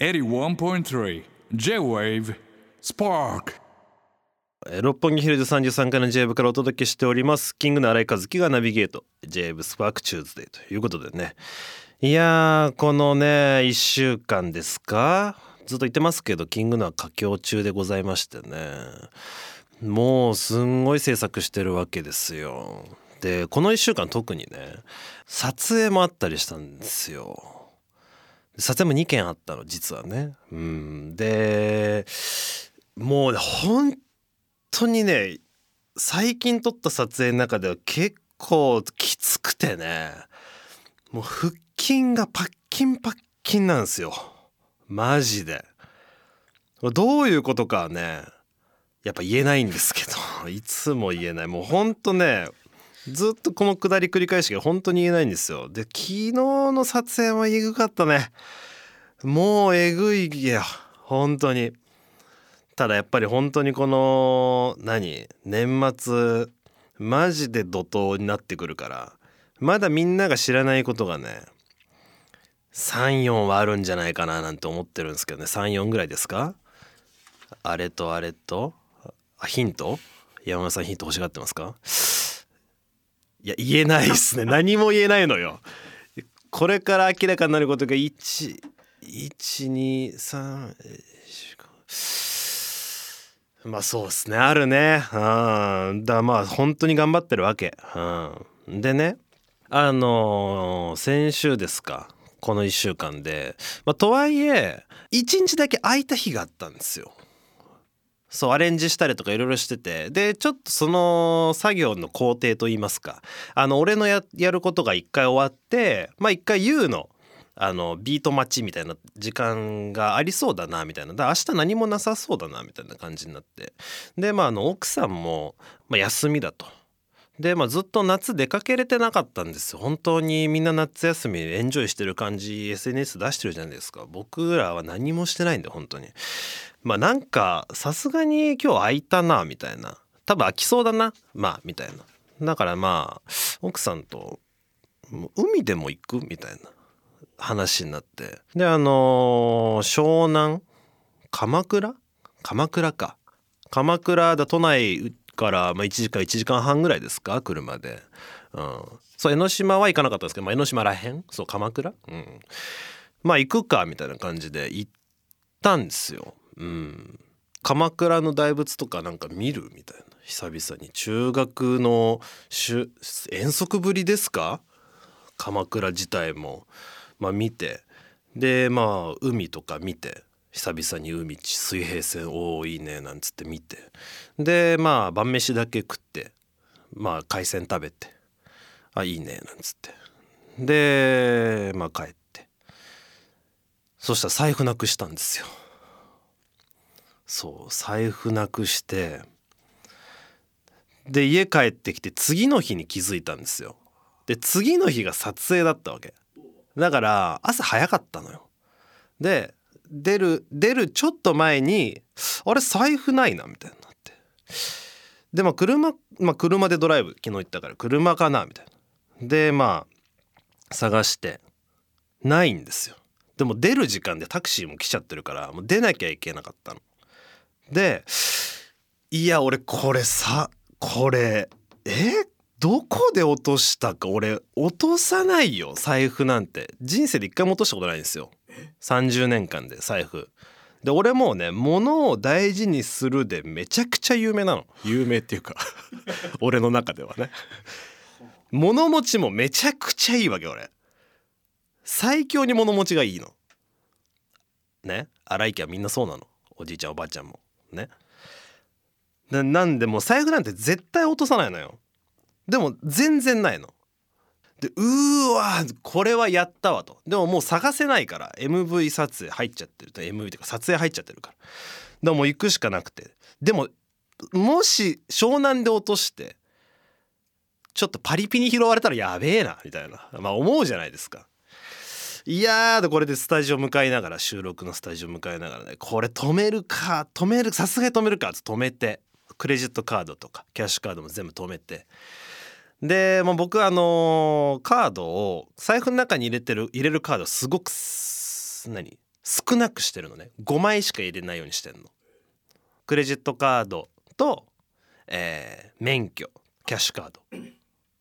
81.3 J-Wave Spark. えー六本木ヒルズ33階の J 部からお届けしております。 King Gnu の新井和輝がナビゲート。J 部スパークチューズデーということでね。いやーこのね1週間ですか？ずっと言ってますけど King Gnu は佳境中でございましてね。もうすんごい制作してるわけですよ。でこの1週間特にね撮影もあったりしたんですよ。撮影も2件あったの実はね。うん。でもう本当にね最近撮った撮影の中では結構きつくてねもう腹筋がパッキンパッキンなんですよ。マジで。どういうことかはねやっぱ言えないんですけど いつも言えない。もうほんとねずっとこのくだり繰り返しが本当に言えないんですよ。で昨日の撮影はえぐかったね。もうえぐいや本当に。ただやっぱり本当にこの何？年末マジで怒涛になってくるから。まだみんなが知らないことがね34はあるんじゃないかななんて思ってるんですけどね。34ぐらいですか？あれとあれと？あヒント？山村さんヒント欲しがってますか？いや言えないっすね。何も言えないのよ。これから明らかになることが1 1 2 3まあそうですね。あるね。うん。だまあ本当に頑張ってるわけ。うん。でねあのー先週ですか。この1週間で、まあ、とはいえ1日だけ空いた日があったんですよそうアレンジしたりとかいろいろしてて。でちょっとその作業の工程といいますか。あの俺のやることが一回終わってまあ一回 YOU の。あのビート待ちみたいな時間がありそうだなみたいな。だから明日何もなさそうだなみたいな感じになって。でまああの奥さんも、まあ、休みだと。でまあずっと夏出かけれてなかったんですよ。本当にみんな夏休みエンジョイしてる感じ SNS 出してるじゃないですか。僕らは何もしてないんで本当に。まあなんかさすがに今日空いたなみたいな。多分空きそうだなまあみたいな。だからまあ奥さんと海でも行くみたいな。話になって。であのー湘南鎌倉？鎌倉か。鎌倉だ都内から、まあ、1時間1時間半ぐらいですか？車で、うん、そう江ノ島は行かなかったんですけど、まあ、江ノ島らへん？そう鎌倉？うん。まあ行くかみたいな感じで行ったんですよ。うん。鎌倉の大仏とかなんか見る？みたいな。久々に。中学の遠足ぶりですか？鎌倉自体も。まあ見て。でまあ海とか見て。久々に海地水平線おおいいねなんつって見て。でまあ晩飯だけ食ってまあ海鮮食べてあいいねなんつって。でまあ帰って。そしたら財布なくしたんですよ。そう財布なくして。で家帰ってきて次の日に気づいたんですよ。で次の日が撮影だったわけ。だから朝早かったのよ。で出る出るちょっと前にあれ財布ないなみたいになって。でまあ車、まあ、車でドライブ昨日行ったから車かなみたいな。でまあ探してないんですよ。でも出る時間でタクシーも来ちゃってるからもう出なきゃいけなかったの。でいや俺これさこれえどこで落としたか俺落とさないよ財布なんて。人生で一回も落としたことないんですよ。30年間で財布。で俺もうね物を大事にするでめちゃくちゃ有名なの。有名っていうか 俺の中ではね。物持ちもめちゃくちゃいいわけ俺。最強に物持ちがいいの。ね？荒井家はみんなそうなの。おじいちゃんおばあちゃんも。ね？ななんでもう財布なんて絶対落とさないのよ。でも全然ないの。でうーわこれはやったわと。でももう探せないから MV 撮影入っちゃってると MV っていうか撮影入っちゃってるから。でも行くしかなくて。でももし湘南で落としてちょっとパリピに拾われたらやべえなみたいな。まあ思うじゃないですか。いやーでこれでスタジオ向かいながら収録のスタジオ向かいながらねこれ止めるか止めるさすがに止めるかって止めてクレジットカードとかキャッシュカードも全部止めてでもう僕あのーカードを財布の中に入れてる入れるカードすごく何？少なくしてるのね。5枚しか入れないようにしてんの。クレジットカードと、えー免許キャッシュカード。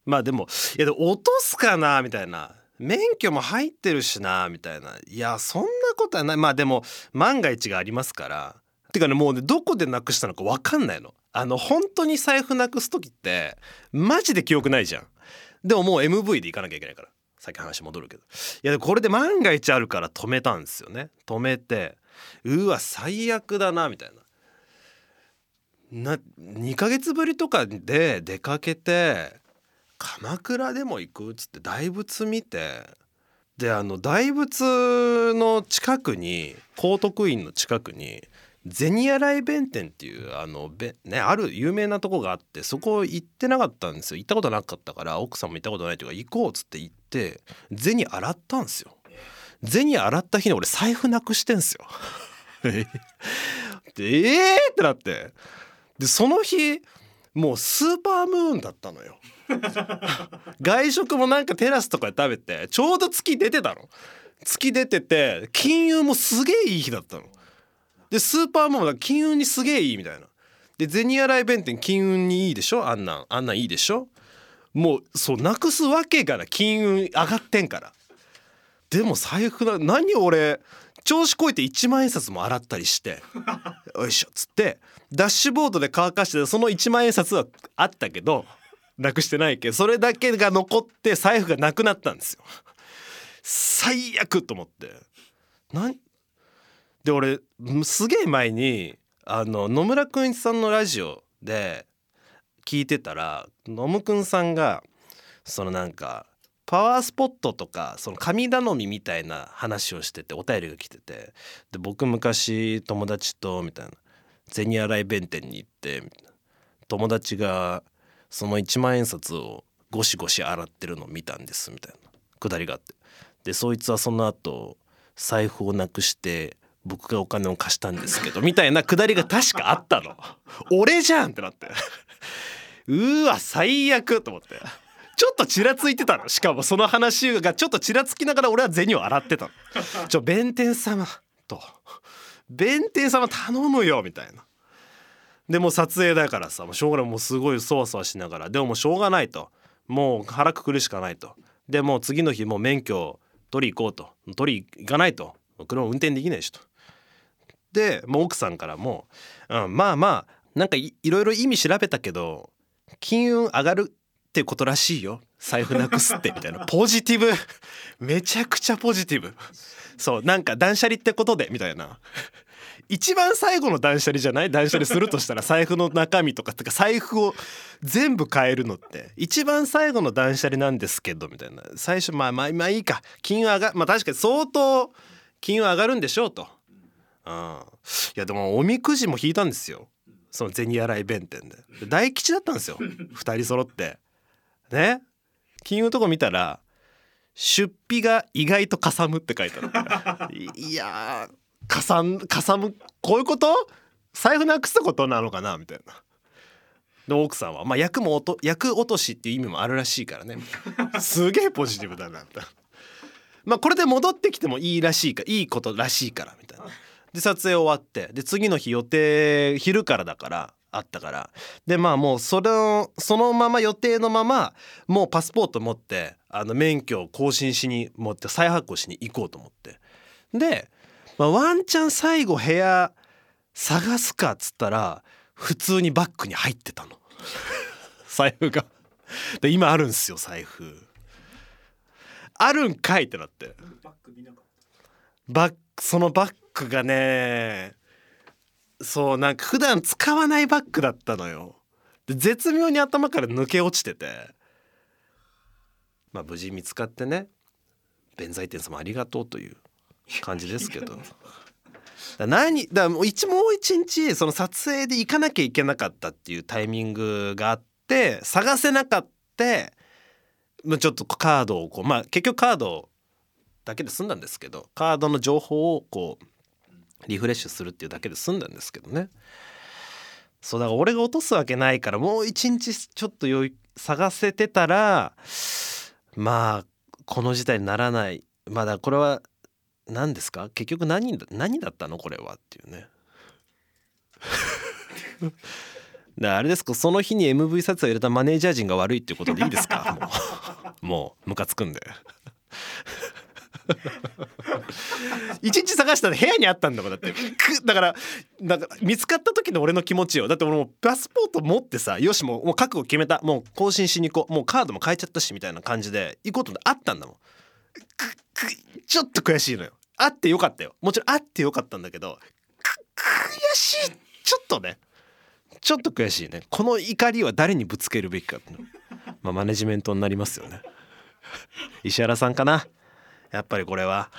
まあでもいやでも落とすかなみたいな。免許も入ってるしなみたいな。いやそんなことはない。まあでも万が一がありますから。てかねもうねどこでなくしたのか分かんないの。あの本当に財布なくす時ってマジで記憶ないじゃん。でももう MV で行かなきゃいけないから。さっき話戻るけど。いやこれで万が一あるから止めたんですよね。止めてうわ最悪だなみたいな。な2ヶ月ぶりとかで出かけて鎌倉でも行くっつって大仏見てであの大仏の近くに高徳院の近くに銭洗弁天っていうあのべ、ね、ある有名なとこがあってそこ行ってなかったんですよ。行ったことなかったから奥さんも行ったことないというか行こうっつって行って銭洗ったんですよ。銭洗った日に俺財布なくしてんすよ。でえーってなって。でその日もうスーパームーンだったのよ。外食もなんかテラスとかで食べてちょうど月出てたの。月出てて金融もすげえいい日だったの。でスーパームーンは金運にすげえいいみたいな。で銭洗弁天金運にいいでしょ？あんなん。あんなんいいでしょ？もうそうなくすわけがな金運上がってんから。でも財布な何俺調子こいて1万円札も洗ったりして。よいしょ。っつってダッシュボードで乾かしてその1万円札はあったけどなくしてないけどそれだけが残って財布がなくなったんですよ。最悪と思って。何で俺すげえ前にあの野村くんいちさんのラジオで聞いてたら野村くんさんがそのなんかパワースポットとかその神頼みみたいな話をしててお便りが来ててで僕昔友達とみたいな銭洗弁天に行って友達がその1万円札をゴシゴシ洗ってるのを見たんですみたいなくだりがあって。でそいつはその後財布をなくして僕がお金を貸したんですけどみたいなくだりが確かあったの。俺じゃんってなって。うわ最悪と思って。ちょっとちらついてたの。しかもその話がちょっとちらつきながら俺は銭を洗ってたの。ちょ弁天様と。弁天様頼むよみたいな。でも撮影だからさもうしょうがない。もうすごいそわそわしながら。でももうしょうがないと。もう腹くくるしかないと。でもう次の日もう免許取り行こうと。取り行かないと。車運転できないしと。でもう奥さんからも、うん、まあまあなんかいいろいろ意味調べたけど金運上がるってことらしいよ。財布なくすってみたいな。ポジティブ。めちゃくちゃポジティブ。そうなんか断捨離ってことでみたいな。一番最後の断捨離じゃない？断捨離するとしたら財布の中身とかてか財布を全部変えるのって。一番最後の断捨離なんですけどみたいな。最初まあまあまあいいか。金運上がまあ確かに相当金運上がるんでしょうと。うん、いやでもおみくじも引いたんですよ。その銭洗弁天で。大吉だったんですよ。2人揃って。ね？金運のとこ見たら出費が意外とかさむって書いてある。いやーかさんかさむこういうこと？財布なくすことなのかな？みたいな。で奥さんはまあ役も落と役落としっていう意味もあるらしいからね。すげえポジティブだなみたいな。まあこれで戻ってきてもいいらしいかいいことらしいからみたいなで撮影終わってで次の日予定昼からだからあったから。でまあもうそれをそのまま予定のままもうパスポート持ってあの免許を更新しに持って再発行しに行こうと思って。で、まあ、ワンチャン最後部屋探すかっつったら普通にバッグに入ってたの。財布が。で今あるんすよ財布。あるんかいってなって。バッそのバッグがねそうなんか普段使わないバッグだったのよ。で絶妙に頭から抜け落ちてて。まあ無事見つかってね弁財天様ありがとうという感じですけど。だ何だもう一もう一日その撮影で行かなきゃいけなかったっていうタイミングがあって探せなかったまあちょっとカードをこうまあ結局カードだけで済んだんですけどカードの情報をこうリフレッシュするっていうだけで済んだんですけどね。そうだから俺が落とすわけないからもう一日ちょっとよい探せてたらまあこの事態にならない。まだこれは何ですか？結局何だ何だったの？これはっていうね。だあれですか？その日に MV 撮影を入れたマネージャー陣が悪いっていうことでいいですか？もうムカつくんで。一日探したら部屋にあったんだもんだって。だからだから見つかった時の俺の気持ちよ。だって俺もうパスポート持ってさよしもうもう覚悟決めた。もう更新しに行こう。もうカードも変えちゃったしみたいな感じで行こうとあったんだもん。ちょっと悔しいのよ。あってよかったよ。もちろんあってよかったんだけど悔しい。ちょっとね。ちょっと悔しいね。この怒りは誰にぶつけるべきかってまあマネジメントになりますよね。石原さんかな。やっぱりこれは。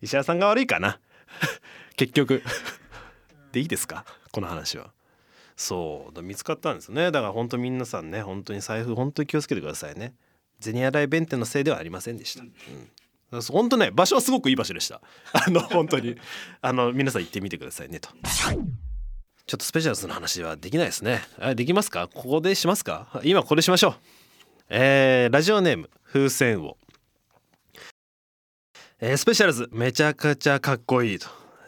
石原さんが悪いかな。結局。でいいですか？この話は。そう。見つかったんですね。だから本当皆さんね本当に財布本当に気をつけてくださいね。銭洗弁天のせいではありませんでした、うん、本当ね場所はすごくいい場所でした。あの本当に。あの皆さん行ってみてくださいねと。ちょっとスペシャルズの話はできないですね。あできますか？ここでしますか？今ここでしましょう。えー、ラジオネーム風船王えー、スペシャルズめちゃくちゃかっこいいと、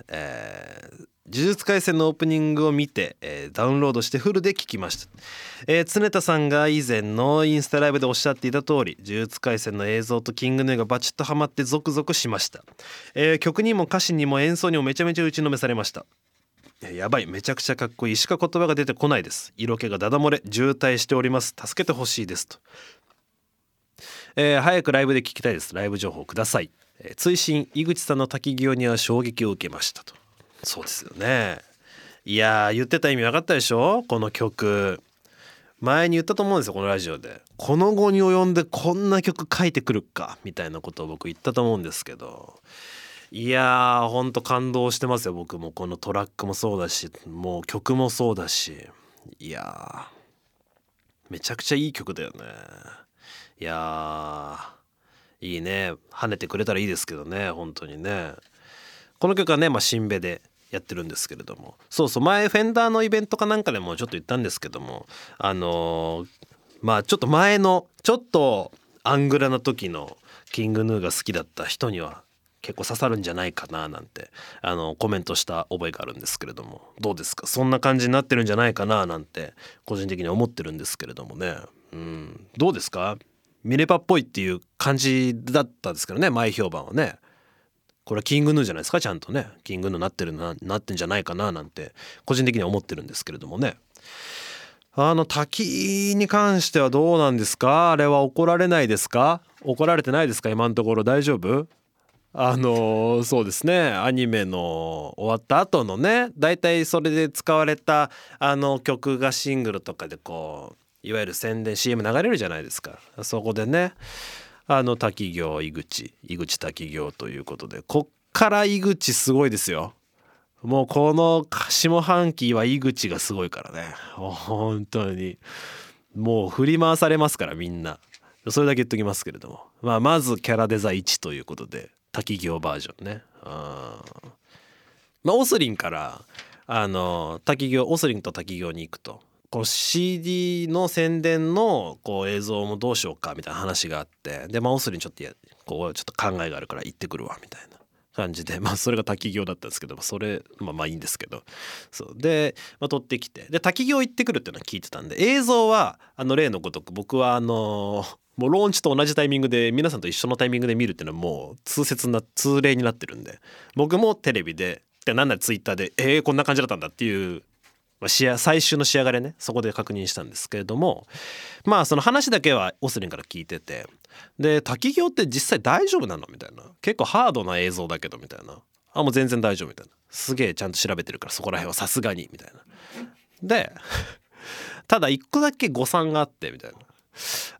えー、呪術廻戦のオープニングを見て、えー、ダウンロードしてフルで聞きました、えー、常田さんが以前のインスタライブでおっしゃっていた通り呪術廻戦の映像とキングヌーがバチッとハマってゾクゾクしました、えー、曲にも歌詞にも演奏にもめちゃめちゃ打ちのめされました。やばい。めちゃくちゃかっこいい。しか言葉が出てこないです。色気がダダ漏れ。渋滞しております。助けてほしいですと、えー、早くライブで聞きたいです。ライブ情報ください、えー、追伸井口さんの滝行には衝撃を受けましたと。そうですよね。いや言ってた意味分かったでしょ？この曲。前に言ったと思うんですよこのラジオで。この後に及んでこんな曲書いてくるか？みたいなことを僕言ったと思うんですけど。いやーほんと感動してますよ僕も。このトラックもそうだしもう曲もそうだし。いやめちゃくちゃいい曲だよね。いやいいね。跳ねてくれたらいいですけどね本当にね。この曲はね、まあ、新ベでやってるんですけれども。そうそう前フェンダーのイベントかなんかでもちょっと言ったんですけどもあのー、まあちょっと前のちょっとアングラな時のキングヌーが好きだった人には結構刺さるんじゃないかななんてあのコメントした覚えがあるんですけれども。どうですか？そんな感じになってるんじゃないかななんて個人的に思ってるんですけれどもね。うん。どうですか？ミネパっぽいっていう感じだったんですけどね前評判はね。これはキングヌーじゃないですか？ちゃんとね。キングヌーなってるななってんじゃないかななんて個人的には思ってるんですけれどもね。あの滝に関してはどうなんですか？あれは怒られないですか？怒られてないですか？今のところ大丈夫？あのそうですね。アニメの終わった後のね大体それで使われたあの曲がシングルとかでこういわゆる宣伝 CM 流れるじゃないですか。そこでねあの滝行井口井口滝行ということでこっから井口すごいですよ。もうこの下半期は井口がすごいからね。本当に。もう振り回されますからみんな。それだけ言っときますけれども、まあ、まずキャラデザ1ということで。滝行バージョンね。あまあオスリンからあの滝行オスリンと滝行に行くと。この CD の宣伝のこう映像もどうしようかみたいな話があって。でまあオスリンちょっとやこうちょっと考えがあるから行ってくるわみたいな。感じで。まあそれが滝行だったんですけどそれまあまあいいんですけど。そう。で、まあ、撮ってきて。で滝行行ってくるっていうのは聞いてたんで。映像はあの例のごとく僕はあのもうローンチと同じタイミングで皆さんと一緒のタイミングで見るっていうのはもう通説な通例になってるんで。僕もテレビででなんならツイッターでえー、こんな感じだったんだっていう、まあ、最終の仕上がりねそこで確認したんですけれどもまあその話だけはオスリンから聞いててで滝行って実際大丈夫なの？みたいな。結構ハードな映像だけどみたいな。あもう全然大丈夫みたいな。すげえちゃんと調べてるからそこら辺はさすがにみたいな。でただ一個だけ誤算があってみたいな。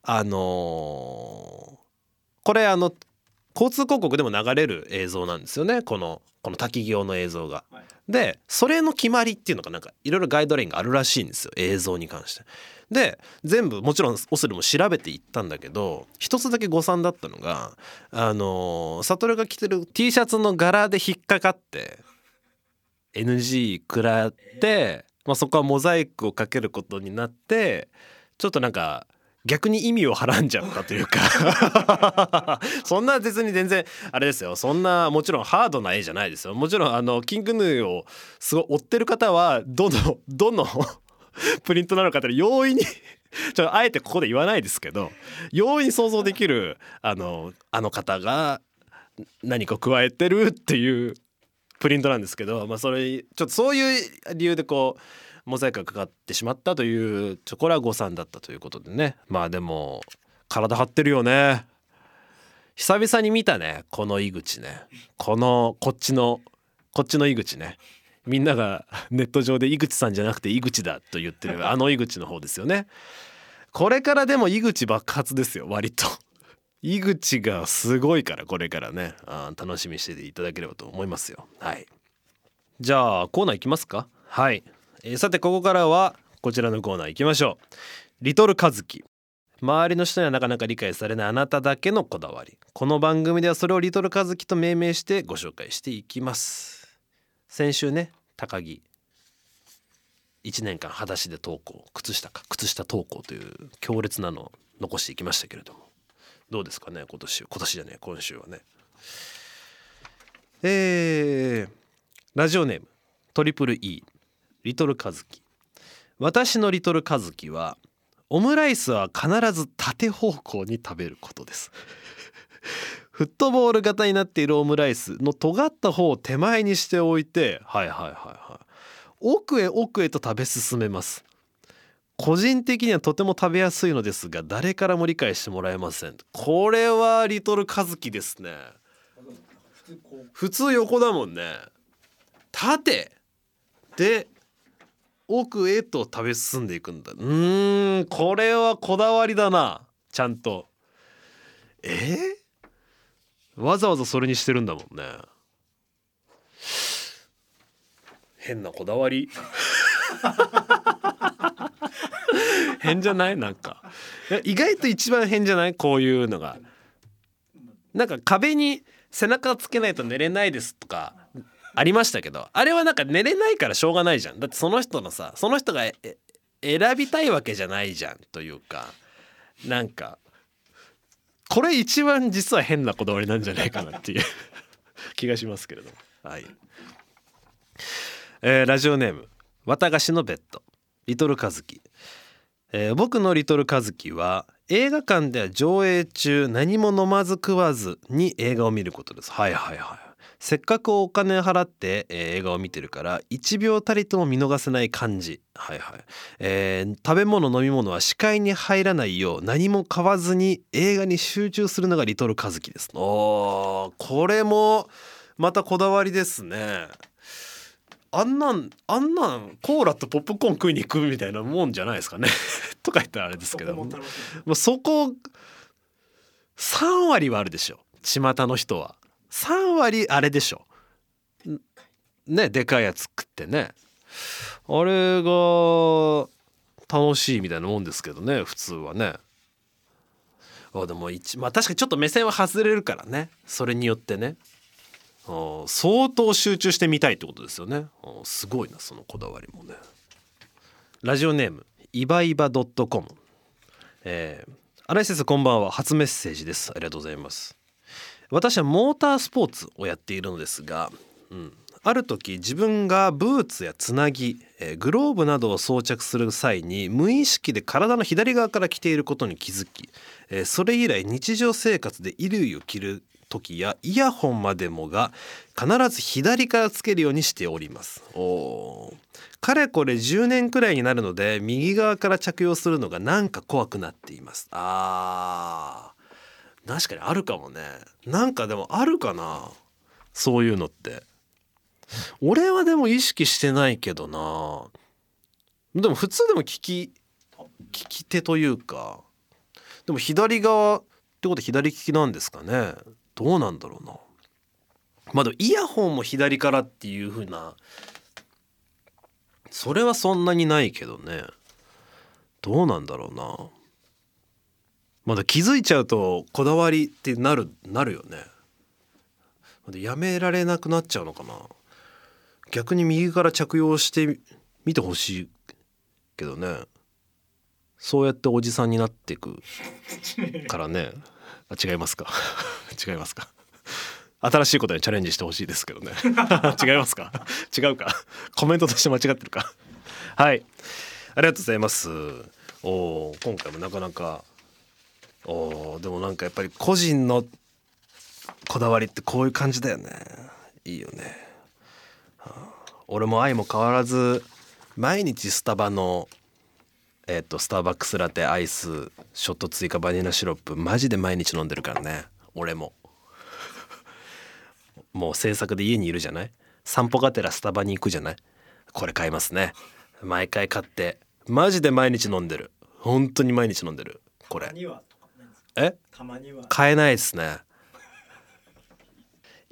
あのー、これあの交通広告でも流れる映像なんですよねこのこの滝行の映像が。でそれの決まりっていうのがなんかいろいろガイドラインがあるらしいんですよ映像に関して。で全部もちろんオスルも調べていったんだけど一つだけ誤算だったのがあの悟が着てる T シャツの柄で引っかかって NG 食らって、まあ、そこはモザイクをかけることになってちょっとなんか逆に意味をはらんじゃったというか。そんな別に全然あれですよ。そんなもちろんハードな絵じゃないですよ。もちろんあのキングヌーをすごい追ってる方はどの どの プリントなのかって容易にちょっとあえてここで言わないですけど容易に想像できるあのあの方が何か加えてるっていうプリントなんですけど、まあ、それちょっとそういう理由でこうモザイクがかかってしまったというちょこれは誤算だったということでね。まあでも体張ってるよね。久々に見たねこの井口ね。このこっちのこっちの井口ね。みんなが ネット上で井口さんじゃなくて井口だと言ってる あの井口の方ですよね。これからでも井口爆発ですよ割と。井口がすごいからこれからね。あ楽しみにしていただければと思いますよ。はい。じゃあコーナーいきますか？はいえー、さてここからはこちらのコーナー行きましょう。リトルカズキ。周りの人にはなかなか理解されないあなただけのこだわり。この番組ではそれをリトルカズキと命名してご紹介していきます。先週ね高木。1年間裸足で投稿靴下か靴下投稿という強烈なのを残していきましたけれども。どうですかね今年今年じゃね今週はね。えー、ラジオネームトリプル E リトルカズキ。私のリトルカズキはオムライスは必ず縦方向に食べることです。フットボール型になっているオムライスの尖った方を手前にしておいてはいはいはいはい。奥へ奥へと食べ進めます。個人的にはとても食べやすいのですが誰からも理解してもらえません。これはリトルカズキですね。普通横だもんね。縦で奥へと食べ進んでいくんだ。うんこれはこだわりだな。ちゃんと。え？ー、わざわざそれにしてるんだもんね。変なこだわり。変じゃない？なんか。意外と一番変じゃない？こういうのが。なんか壁に背中つけないと寝れないですとか。ありましたけどあれはなんか寝れないからしょうがないじゃん。だってその人のさその人が選びたいわけじゃないじゃんというかなんかこれ一番実は変なこだわりなんじゃないかなっていう 気がしますけれども。はい、えー、ラジオネーム「綿菓子のベッド」リトルカズキ、えー、僕のリトルカズキは映画館では上映中何も飲まず食わずに映画を見ることです。はいはいはい。せっかくお金払って、えー、映画を見てるから1秒たりとも見逃せない感じ。はいはい、えー、食べ物飲み物は視界に入らないよう何も買わずに映画に集中するのがリトルカズキです。おこれもまたこだわりですね。あんなんあんなんコーラとポップコーン食いに行くみたいなもんじゃないですかね。とか言ったらあれですけど。もうそこ3割はあるでしょ。巷の人は3割あれでしょ。ねでかいやつ食ってね。あれが楽しいみたいなもんですけどね普通はね。あでも一まあ確かにちょっと目線は外れるからね。それによってね。相当集中してみたいってことですよね。すごいなそのこだわりもね。ラジオネームイバイバドットコム。えー、新井先生こんばんは。初メッセージです。ありがとうございます私はモータースポーツをやっているのですが、うん、ある時自分がブーツやつなぎ、えー、グローブなどを装着する際に無意識で体の左側から着ていることに気づき、えー、それ以来日常生活で衣類を着る時やイヤホンまでもが必ず左からつけるようにしております。おかれこれ10年くらいになるので右側から着用するのがなんか怖くなっています。あー。確かにあるかもね。なんかでもあるかな。そういうのって。俺はでも意識してないけどな。でも普通でも聞き聞き手というか。でも左側ってこと左利きなんですかね。どうなんだろうな。まあでもイヤホンも左からっていう風な。それはそんなにないけどね。どうなんだろうな。まだ気づいちゃうとこだわりってなるなるよね。やめられなくなっちゃうのかな。逆に右から着用してみてほしいけどね。そうやっておじさんになっていくからね。あ違いますか。違いますか。新しいことにチャレンジしてほしいですけどね。違いますか。違うか。コメントとして間違ってるか。はい。ありがとうございます。お今回もなかなかおでもなんかやっぱり個人のこだわりってこういう感じだよね。いいよね。はあ俺も愛も変わらず毎日スタバのえっ、とスターバックスラテアイスショット追加バニラシロップマジで毎日飲んでるからね。俺も。もう制作で家にいるじゃない？散歩がてらスタバに行くじゃない？これ買いますね。毎回買ってマジで毎日飲んでる。本当に毎日飲んでる。これ。え？たまには。買えないですね。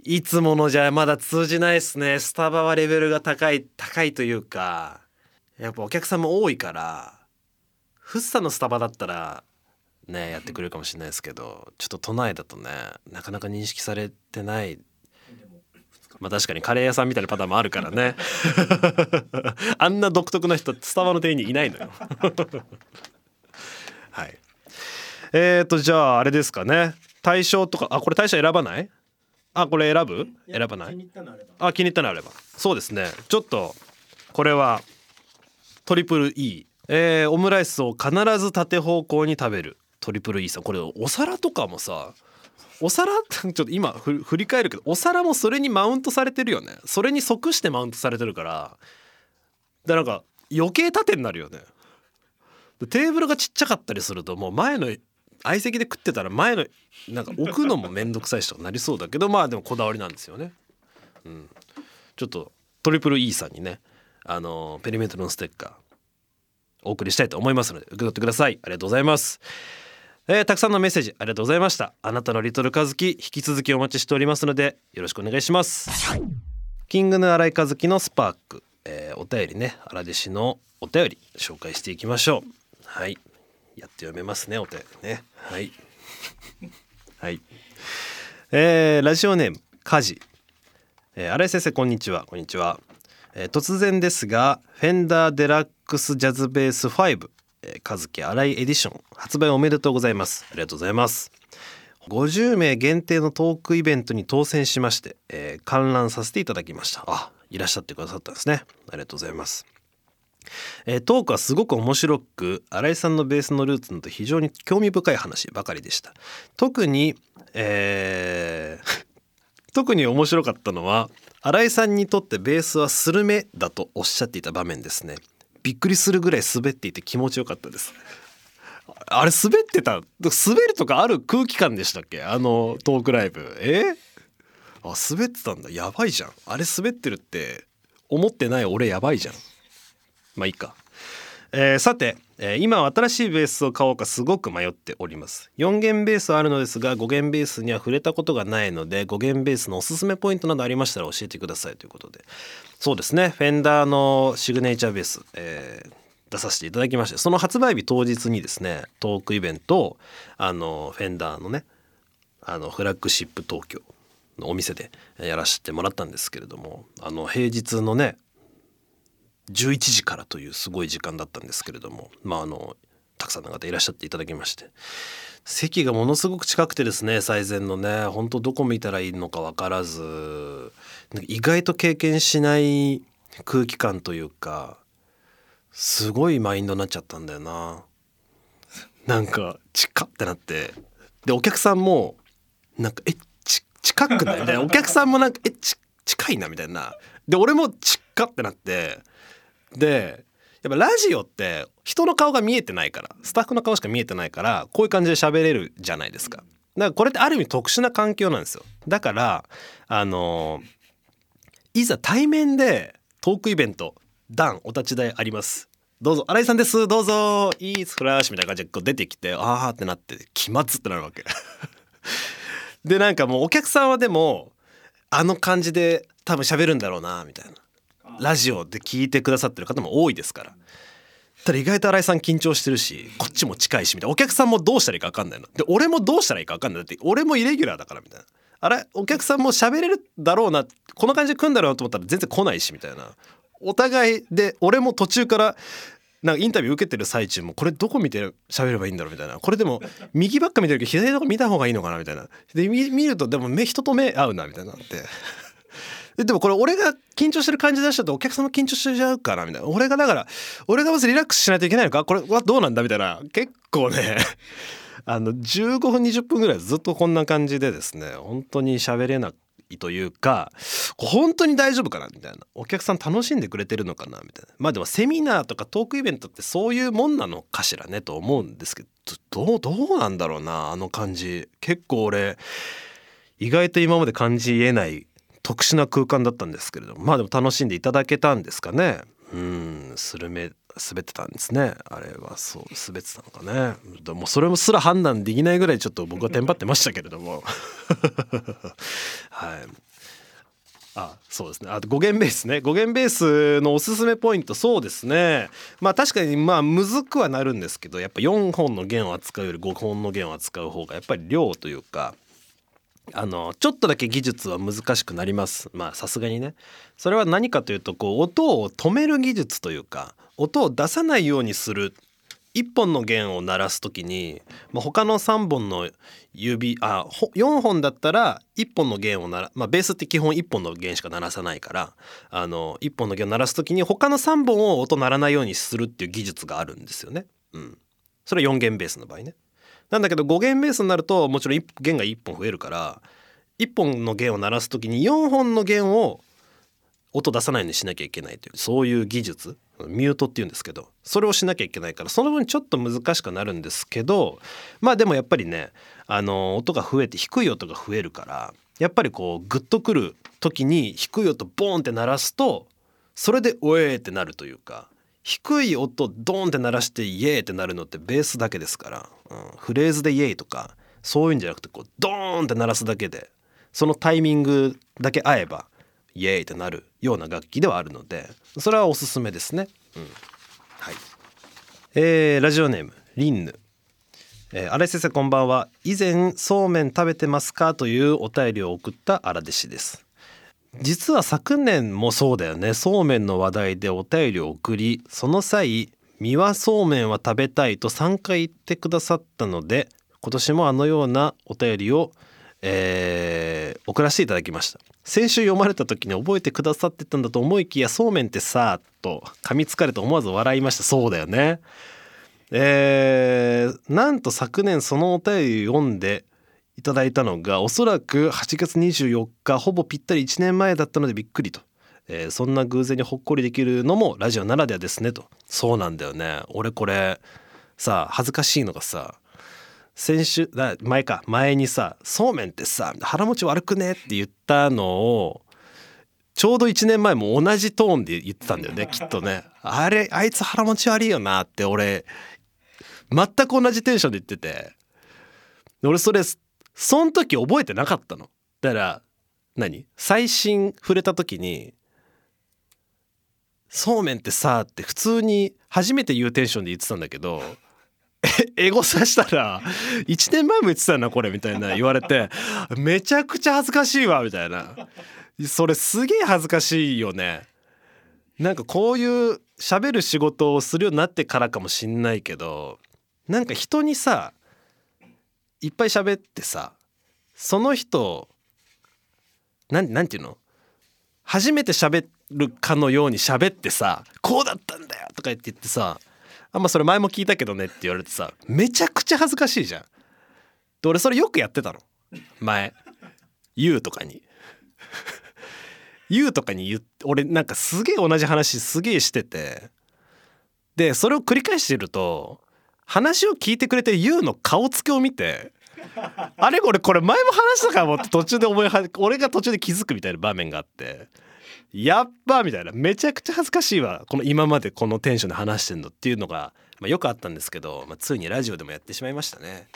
いつものじゃまだ通じないですね。スタバはレベルが高い高いというか。やっぱお客さんも多いからフッサのスタバだったらねやってくれるかもしれないですけどちょっと都内だとねなかなか認識されてない。まあ確かにカレー屋さんみたいなパターンもあるからね。あんな独特な人スタバの店員にいないのよ。はいえーとじゃああれですかね。対象とかあこれ対象選ばない？あこれ選ぶ？や選ばない？あ気に入ったのあれば。そうですね。ちょっとこれはトリプル E、えーオムライスを必ず縦方向に食べる。トリプル E さん。これお皿とかもさお皿？ちょっと今ふ振り返るけどお皿もそれにマウントされてるよね。それに即してマウントされてるから。でなんか余計縦になるよね。でテーブルがちっちゃかったりするともう前の相席で食ってたら前のなんか置くのも面倒くさいしとかなりそうだけどまあでもこだわりなんですよね。うん、ちょっとトリプル E さんにねあのペリメートルのステッカーお送りしたいと思いますので受け取ってください。ありがとうございます。えーたくさんのメッセージありがとうございました。あなたのリトルカズキ引き続きお待ちしておりますのでよろしくお願いします。キングの荒井和樹のスパーク、えーお便りね荒弟子のお便り紹介していきましょう。はい。やって読めますねお便り。ね。はい。はい。えーラジオネームカジ。えー、新井先生こんにちは。こんにちは、えー突然ですがフェンダーデラックスジャズベース5、えー、和樹新井エディション発売おめでとうございます。ありがとうございます。50名限定のトークイベントに当選しまして、えー観覧させていただきました。あいらっしゃってくださったんですね。ありがとうございますえートークはすごく面白く新井さんのベースのルーツのと非常に興味深い話ばかりでした。特に、えー 特に面白かったのは新井さんにとってベースはスルメだとおっしゃっていた場面ですね。びっくりするぐらい滑っていて気持ちよかったです。あれ滑ってた？滑るとかある空気感でしたっけ？あのトークライブ。え？あ滑ってたんだ。やばいじゃん。あれ滑ってるって思ってない俺やばいじゃん。まあいいか、えーさて、えー今新しいベースを買おうかすごく迷っております。4弦ベースはあるのですが5弦ベースには触れたことがないので5弦ベースのおすすめポイントなどありましたら教えてくださいということで。そうですね。フェンダーのシグネチャーベース、えー出させていただきましてその発売日当日にですねトークイベントをあのフェンダーのねあのフラッグシップ東京のお店でやらせてもらったんですけれどもあの平日のね11時からというすごい時間だったんですけれどもまああのたくさんの方いらっしゃっていただきまして。席がものすごく近くてですね最善のね本当どこ見たらいいのか分からず意外と経験しない空気感というかすごいマインドになっちゃったんだよな。なんか近ってなって。でお客さんもなんかえち近くない？みたいな。お客さんもなんかえち近いなみたいな。で俺も近ってなって。でやっぱラジオって人の顔が見えてないからスタッフの顔しか見えてないからこういう感じで喋れるじゃないですか。だからこれってある意味特殊な環境なんですよ。だからあのいざ対面でトークイベント「ダンお立ち台あります」どうぞ。新井さんです。どうぞ。いいフラッシュみたいな感じでこう出てきてああってなって気まずってなるわけ。でなんかもうお客さんはでもあの感じで多分喋るんだろうなみたいな。ラジオで聞いてくださってる方も多いですから。ただ意外と新井さん緊張してるしこっちも近いしみたいな。お客さんもどうしたらいいか分かんないの。で俺もどうしたらいいか分かんない。だって俺もイレギュラーだからみたいな。あれ？お客さんも喋れるだろうな。この感じで来んだろうなと思ったら全然来ないしみたいな。お互いで俺も途中からなんかインタビュー受けてる最中もこれどこ見て喋ればいいんだろうみたいな。これでも右ばっか見てるけど左のとこ見た方がいいのかなみたいな。で見るとでも目人と目合うなみたいなって。でもこれ俺が緊張してる感じ出しちゃうとお客さんも緊張しちゃうからみたいな。俺がだから俺がまずリラックスしないといけないのか？これはどうなんだみたいな。結構ね あの15分20分ぐらいずっとこんな感じでですね本当に喋れないというか本当に大丈夫かなみたいな。お客さん楽しんでくれてるのかなみたいな。まあでもセミナーとかトークイベントってそういうもんなのかしらねと思うんですけどどうどうなんだろうなあの感じ。結構俺意外と今まで感じえない特殊な空間だったんですけれどもまあでも楽しんでいただけたんですかね。うんスルメ滑ってたんですね。あれはそう滑ってたのかね。もうそれもすら判断できないぐらいちょっと僕はテンパってましたけれども。はい。あそうですね。あと語源ベースね。語源ベースのおすすめポイントそうですね。まあ確かにまあむずくはなるんですけどやっぱ4本の弦を扱うより5本の弦を扱う方がやっぱり量というかあのちょっとだけ技術は難しくなりますまあさすがにねそれは何かというとこう音を止める技術というか音を出さないようにする1本の弦を鳴らす時に、まあ、他の3本の指あ4本だったら1本の弦を鳴ら、まあ、ベースって基本1本の弦しか鳴らさないからあの1本の弦を鳴らす時に他の3本を音鳴らないようにするっていう技術があるんですよね。うん、それは4弦ベースの場合ね。なんだけど5弦ベースになるともちろん弦が1本増えるから1本の弦を鳴らす時に4本の弦を音出さないようにしなきゃいけないというそういう技術ミュートっていうんですけどそれをしなきゃいけないからその分ちょっと難しくなるんですけどまあでもやっぱりねあの音が増えて低い音が増えるからやっぱりこうグッとくる時に低い音ボーンって鳴らすとそれで「おえー」ってなるというか低い音ドーンって鳴らして「イエー」ってなるのってベースだけですから、うん、フレーズで「イエー」とかそういうんじゃなくてこうドーンって鳴らすだけでそのタイミングだけ合えばイエーイってなるような楽器ではあるのでそれはおすすめですね。うん、はい。えー、ラジオネームリンヌ。えー、新井先生こんばんは。以前そうめん食べてますか？というお便りを送った荒弟子です。実は昨年もそうだよね。そうめんの話題でお便りを送りその際三輪そうめんは食べたいと3回言ってくださったので今年もあのようなお便りを、えー、送らせていただきました。先週読まれた時に覚えてくださってたんだと思いきやそうめんってさと噛みつかれて思わず笑いました。そうだよね。えー、なんと昨年そのお便り読んでいただいたのがおそらく8月24日ほぼぴったり1年前だったのでびっくりと、えー、そんな偶然にほっこりできるのもラジオならではですねと。そうなんだよね。俺これさ恥ずかしいのがさ先週だ前か前にさ「そうめんってさ腹持ち悪くね?」って言ったのをちょうど1年前も同じトーンで言ってたんだよねきっとね。あれあいつ腹持ち悪いよなって俺全く同じテンションで言ってて。俺それその時覚えてなかったの。だから何？最新触れた時に「そうめんってさ」って普通に初めて言うテンションで言ってたんだけどエゴさしたら1年前も言ってたなこれみたいな言われてめちゃくちゃ恥ずかしいわみたいな。それすげえ恥ずかしいよね。なんかこういう喋る仕事をするようになってからかもしんないけどなんか人にさいっぱい喋ってさその人なんなんていうの？初めて喋るかのように喋ってさ「こうだったんだよ」とか言って言ってさあんまそれ前も聞いたけどねって言われてさめちゃくちゃ恥ずかしいじゃん。で俺それよくやってたの。前。YOU とかに。YOU とかに言って俺なんかすげえ同じ話すげえしてて。でそれを繰り返してると話を聞いてくれて YOU の顔つきを見て あれこれこれ前も話したかもって途中で思いは俺が途中で気づくみたいな場面があってやっばみたいな。めちゃくちゃ恥ずかしいわ。この今までこのテンションで話してんのっていうのが、まあ、よくあったんですけど、まあ、ついにラジオでもやってしまいましたね。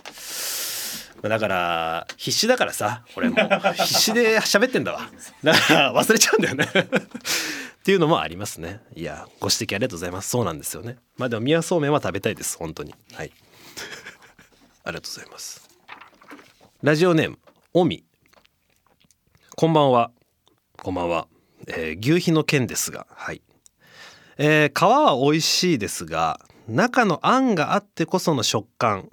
まあだから必死だからさ俺も。必死で喋ってんだわ。だから忘れちゃうんだよね。っていうのもありますね。いやご指摘ありがとうございます。そうなんですよね。まあでも宮そうめんは食べたいです。本当に。はい。ありがとうございます。ラジオネームおみこんばんは。こんばんは。えー、牛皮の件ですが。はい。えー皮は美味しいですが中のあんがあってこその食感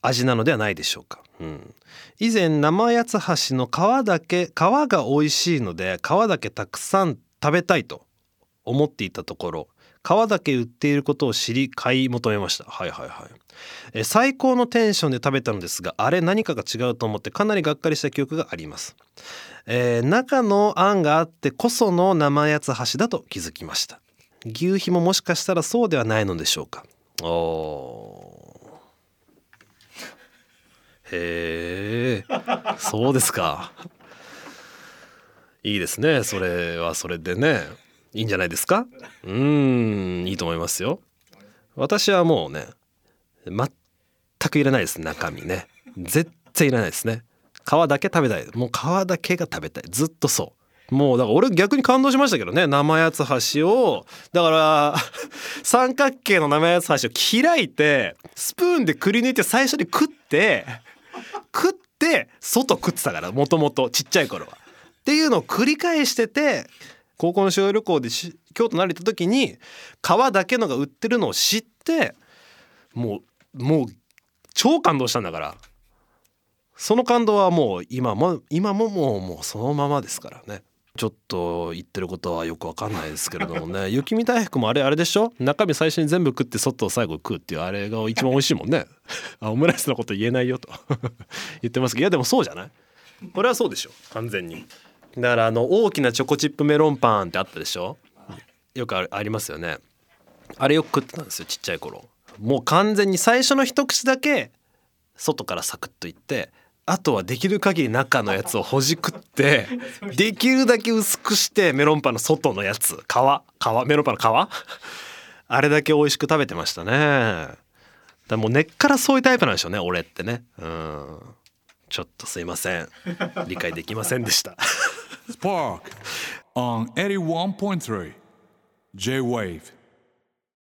味なのではないでしょうか、うん、以前生八つ橋の皮だけ皮が美味しいので皮だけたくさん食べたいと思っていたところ皮だけ売っていることを知り買い求めました。はいはいはい。え最高のテンションで食べたのですがあれ何かが違うと思ってかなりがっかりした記憶があります、えー中のあんがあってこその生八つ橋だと気づきました。牛皮ももしかしたらそうではないのでしょうか。おー。へえそうですか。いいですね。それはそれでね。いいんじゃないですか？うんいいと思いますよ。私はもうね全くいらないです。中身ね。絶対いらないですね。皮だけ食べたい。もう皮だけが食べたい。ずっとそう。もうだから俺逆に感動しましたけどね。生八つ橋を。だから 三角形の生八つ橋を開いてスプーンでくり抜いて最初に食って食って外食ってたからもともとちっちゃい頃は。っていうのを繰り返してて高校の修学旅行でし京都慣れた時に皮だけのが売ってるのを知ってもうもう超感動したんだから。その感動はもう今も今ももうもうそのままですからね。ちょっと言ってることはよくわかんないですけれどもね。雪見大福もあれあれでしょ？中身最初に全部食って外を最後食うっていうあれが一番美味しいもんね。あオムライスのこと言えないよと。言ってますけど。いやでもそうじゃない？これはそうでしょ。完全にだからあの大きなチョコチップメロンパンってあったでしょ？よくあありますよね。あれよく食ってたんですよちっちゃい頃。もう完全に最初の一口だけ外からサクッといってあとはできる限り中のやつをほじくって できるだけ薄くしてメロンパンの外のやつ。皮？皮？メロンパンの皮？あれだけ美味しく食べてましたね。だからもう根っからそういうタイプなんでしょうね俺ってね。うんちょっとすいません理解できませんでした Spark on 81.3 J Wave.